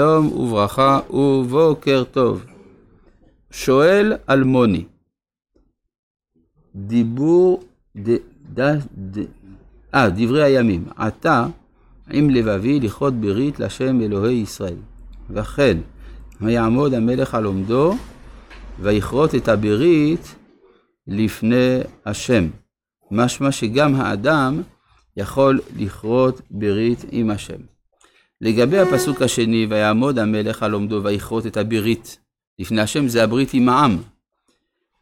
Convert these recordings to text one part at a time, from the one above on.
שלום וברכה ובוקר טוב. שואל אלמוני, דיבור, ד, ד, ד, אה, דברי הימים, עתה עם לבבי לכרות ברית לשם אלוהי ישראל. וכן, ויעמוד המלך על עומדו, ויכרות את הברית לפני השם. משמע שגם האדם יכול לכרות ברית עם השם. לגבי הפסוק השני, ויעמוד המלך על עומדו ויכרות את הברית לפני השם, זה הברית עם העם.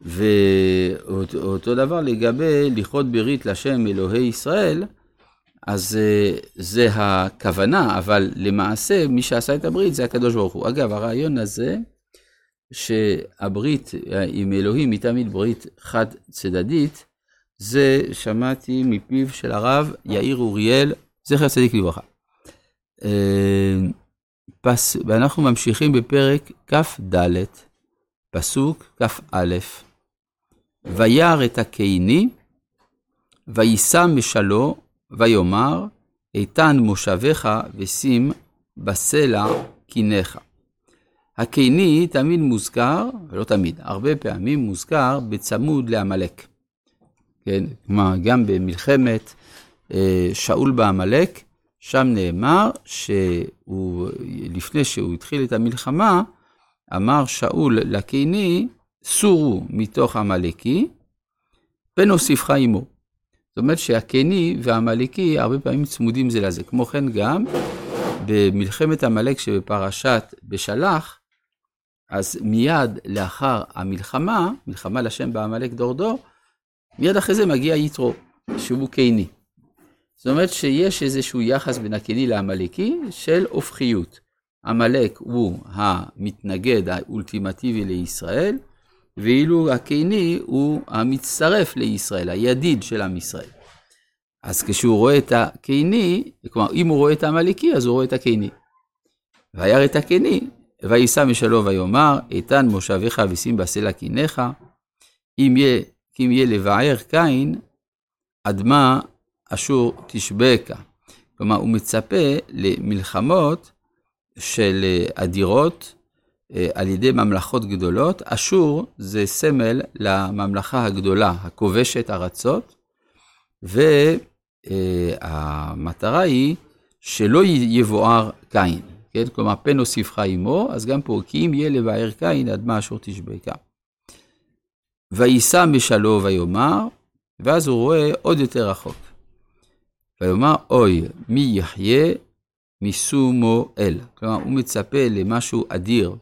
ואותו דבר לגבי לכרות ברית לשם אלוהי ישראל, אז זה הכוונה, אבל למעשה מי שעשה את הברית זה הקדוש ברוך הוא. אגב, הרעיון הזה, שהברית עם אלוהים היא תמיד ברית חד צדדית, זה שמעתי מפיו של הרב יאיר אוריאל, זכר צדיק לברכה. פס... ואנחנו ממשיכים בפרק כ"ד, פסוק כ"א. וירא את הקיני, ויישא משלו, ויאמר, איתן מושבך ושים בסלע קיניך. הקיני תמיד מוזכר, ולא תמיד, הרבה פעמים מוזכר בצמוד לעמלק. כן, כלומר, גם במלחמת אה, שאול בעמלק, שם נאמר שהוא, לפני שהוא התחיל את המלחמה, אמר שאול לקיני, סורו מתוך עמלקי, ונוסיפך עמו. זאת אומרת שהקיני והעמלקי הרבה פעמים צמודים זה לזה. כמו כן גם במלחמת עמלק שבפרשת בשלח, אז מיד לאחר המלחמה, מלחמה לשם בעמלק דור דור, מיד אחרי זה מגיע יתרו, שהוא קיני. זאת אומרת שיש איזשהו יחס בין הקיני לעמלקי של הופכיות. עמלק הוא המתנגד האולטימטיבי לישראל, ואילו הקיני הוא המצטרף לישראל, הידיד של עם ישראל. אז כשהוא רואה את הקיני, כלומר, אם הוא רואה את העמלקי, אז הוא רואה את הקיני. וירא את הקיני, ויישא משלו ויאמר, איתן מושביך ושים בסלע קיניך, אם יהיה, אם יהיה לבער קין, אדמה אשור תשבקה. כלומר, הוא מצפה למלחמות של אדירות על ידי ממלכות גדולות. אשור זה סמל לממלכה הגדולה, הכובשת ארצות, והמטרה היא שלא יבואר קין. כן? כלומר, פן הוסיפך עמו, אז גם פה, כי אם יהיה לבאר קין, אדמה אשור תשבקה. ויישא משלו ויאמר, ואז הוא רואה עוד יותר רחוק. ויאמר אוי, מי יחיה משומו אל. כלומר, הוא מצפה למשהו אדיר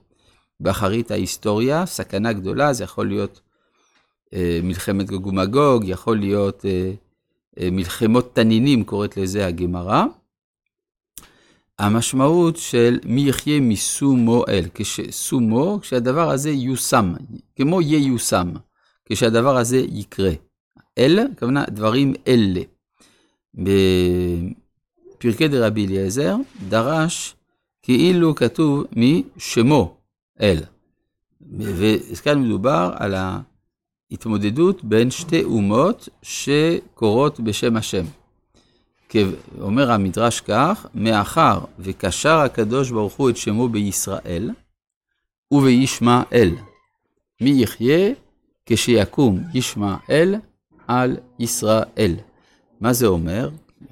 באחרית ההיסטוריה, סכנה גדולה, זה יכול להיות אה, מלחמת גוג ומגוג, יכול להיות אה, אה, מלחמות תנינים, קוראת לזה הגמרא. המשמעות של מי יחיה משומו אל, כששומו, כשהדבר הזה יושם, כמו ייושם, כשהדבר הזה יקרה. אל, הכוונה דברים אלה. בפרקי דרבי אליעזר, דרש כאילו כתוב משמו אל. וכאן מדובר על ההתמודדות בין שתי אומות שקורות בשם השם. אומר המדרש כך, מאחר וקשר הקדוש ברוך הוא את שמו בישראל ובישמעאל. מי יחיה כשיקום ישמעאל על ישראל. מה זה אומר?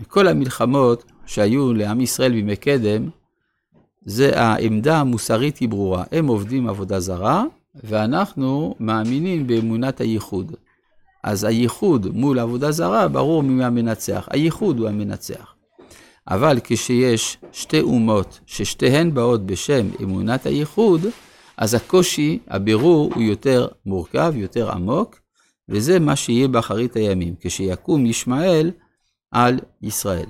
כל המלחמות שהיו לעם ישראל בימי קדם, זה העמדה המוסרית היא ברורה. הם עובדים עבודה זרה, ואנחנו מאמינים באמונת הייחוד. אז הייחוד מול עבודה זרה, ברור מי המנצח. הייחוד הוא המנצח. אבל כשיש שתי אומות ששתיהן באות בשם אמונת הייחוד, אז הקושי, הבירור הוא יותר מורכב, יותר עמוק, וזה מה שיהיה באחרית הימים. כשיקום ישמעאל, על ישראל.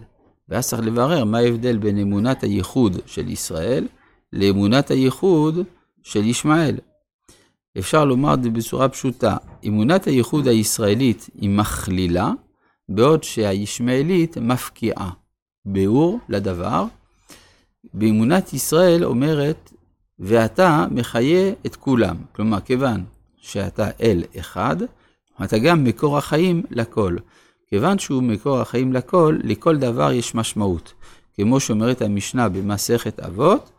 ואז צריך לברר מה ההבדל בין אמונת הייחוד של ישראל לאמונת הייחוד של ישמעאל. אפשר לומר את זה בצורה פשוטה, אמונת הייחוד הישראלית היא מכלילה, בעוד שהישמעאלית מפקיעה. ביאור לדבר, באמונת ישראל אומרת, ואתה מחיה את כולם. כלומר, כיוון שאתה אל אחד, אתה גם מקור החיים לכל. כיוון שהוא מקור החיים לכל, לכל דבר יש משמעות. כמו שאומרת המשנה במסכת אבות,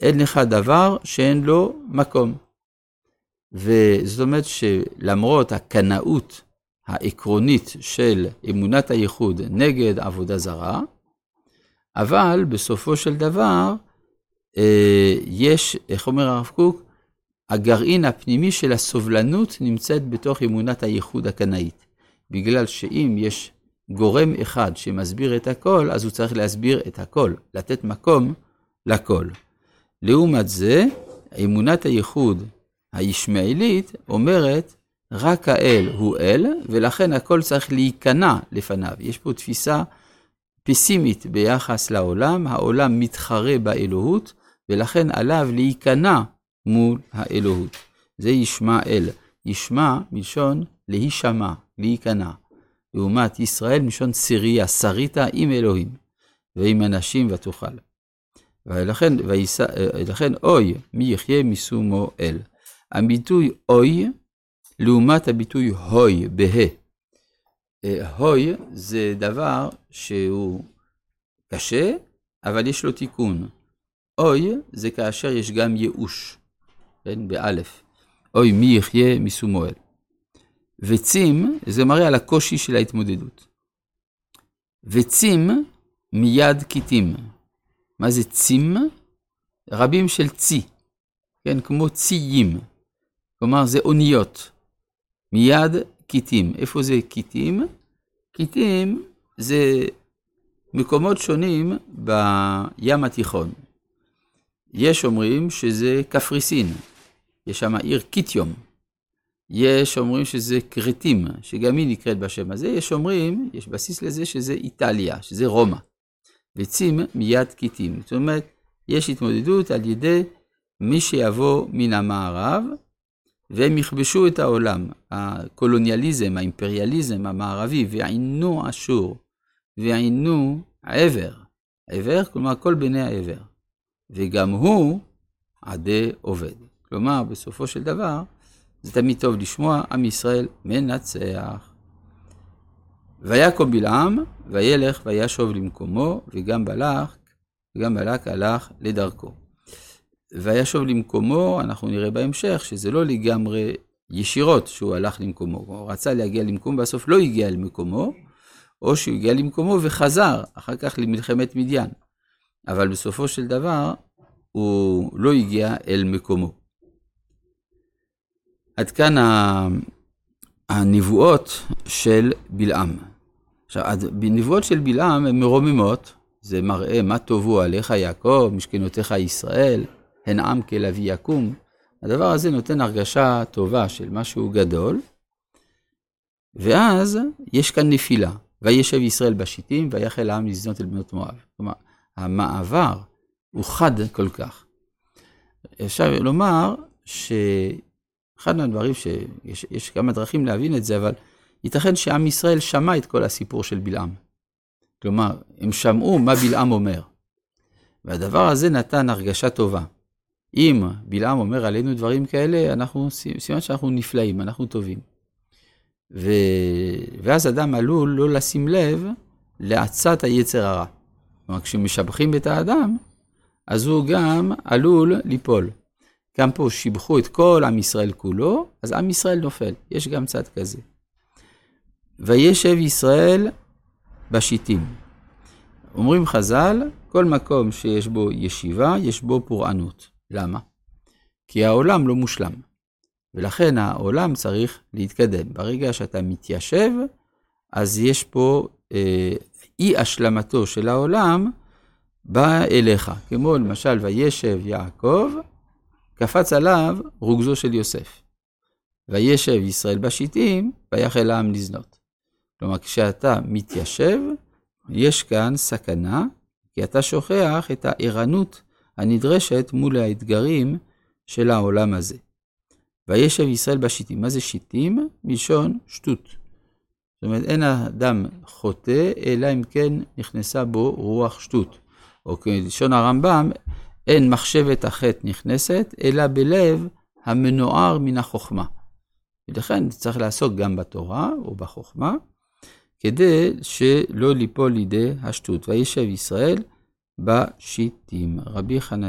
אין לך דבר שאין לו מקום. וזאת אומרת שלמרות הקנאות העקרונית של אמונת הייחוד נגד עבודה זרה, אבל בסופו של דבר, אה, יש, איך אומר הרב קוק, הגרעין הפנימי של הסובלנות נמצאת בתוך אמונת הייחוד הקנאית. בגלל שאם יש גורם אחד שמסביר את הכל, אז הוא צריך להסביר את הכל, לתת מקום לכל. לעומת זה, אמונת הייחוד הישמעאלית אומרת, רק האל הוא אל, ולכן הכל צריך להיכנע לפניו. יש פה תפיסה פסימית ביחס לעולם, העולם מתחרה באלוהות, ולכן עליו להיכנע מול האלוהות. זה ישמע אל. ישמע מלשון להישמע, להיכנע. לעומת ישראל מלשון סיריה, שרית עם אלוהים, ועם אנשים ותוכל. ולכן, ויסע, לכן אוי, מי יחיה משומו אל. הביטוי אוי, לעומת הביטוי הוי, בה. אה, הוי זה דבר שהוא קשה, אבל יש לו תיקון. אוי זה כאשר יש גם ייאוש, כן, באלף. אוי מי יחיה מסומואל. וצים זה מראה על הקושי של ההתמודדות. וצים מיד כיתים. מה זה צים? רבים של צי, כן, כמו ציים. כלומר זה אוניות. מיד כיתים. איפה זה כיתים? כיתים זה מקומות שונים בים התיכון. יש אומרים שזה קפריסין, יש שם עיר קיטיום. יש אומרים שזה כרתים, שגם היא נקראת בשם הזה. יש אומרים, יש בסיס לזה שזה איטליה, שזה רומא. וצים מיד קיטים. זאת אומרת, יש התמודדות על ידי מי שיבוא מן המערב, והם יכבשו את העולם. הקולוניאליזם, האימפריאליזם המערבי, ועינו אשור, ועינו עבר. עבר, כלומר כל בני העבר. וגם הוא עדי עובד. כלומר, בסופו של דבר, זה תמיד טוב לשמוע, עם ישראל מנצח. ויקום בלעם, וילך וישוב למקומו, וגם בלק, וגם בלק הלך לדרכו. וישוב למקומו, אנחנו נראה בהמשך, שזה לא לגמרי ישירות שהוא הלך למקומו. הוא רצה להגיע למקומו, בסוף לא הגיע למקומו, או שהוא הגיע למקומו וחזר אחר כך למלחמת מדיין. אבל בסופו של דבר, הוא לא הגיע אל מקומו. עד כאן הנבואות של בלעם. עכשיו, הנבואות של בלעם הן מרוממות, זה מראה מה טובו עליך יעקב, משכנותיך ישראל, הן עם כלביא יקום. הדבר הזה נותן הרגשה טובה של משהו גדול, ואז יש כאן נפילה. וישב ישראל בשיטים, ויחל העם לזנות אל בנות מואב. כלומר, המעבר הוא חד כל כך. אפשר לומר שאחד מהדברים שיש כמה דרכים להבין את זה, אבל ייתכן שעם ישראל שמע את כל הסיפור של בלעם. כלומר, הם שמעו מה בלעם אומר. והדבר הזה נתן הרגשה טובה. אם בלעם אומר עלינו דברים כאלה, אנחנו, סימן שאנחנו נפלאים, אנחנו טובים. ו... ואז אדם עלול לא לשים לב לעצת היצר הרע. כלומר, כשמשבחים את האדם, אז הוא גם עלול ליפול. גם פה שיבחו את כל עם ישראל כולו, אז עם ישראל נופל. יש גם צד כזה. וישב ישראל בשיטים. אומרים חז"ל, כל מקום שיש בו ישיבה, יש בו פורענות. למה? כי העולם לא מושלם, ולכן העולם צריך להתקדם. ברגע שאתה מתיישב, אז יש פה אה, אי השלמתו של העולם בא אליך, כמו למשל וישב יעקב, קפץ עליו רוגזו של יוסף. וישב ישראל בשיטים, ויחל העם לזנות. כלומר, כשאתה מתיישב, יש כאן סכנה, כי אתה שוכח את הערנות הנדרשת מול האתגרים של העולם הזה. וישב ישראל בשיטים. מה זה שיטים? מלשון שטות. זאת אומרת, אין האדם חוטא, אלא אם כן נכנסה בו רוח שטות. או כלשון הרמב"ם, אין מחשבת החטא נכנסת, אלא בלב המנוער מן החוכמה. ולכן צריך לעסוק גם בתורה או בחוכמה, כדי שלא ליפול לידי השטות. וישב ישראל בשיטים. רבי חנניה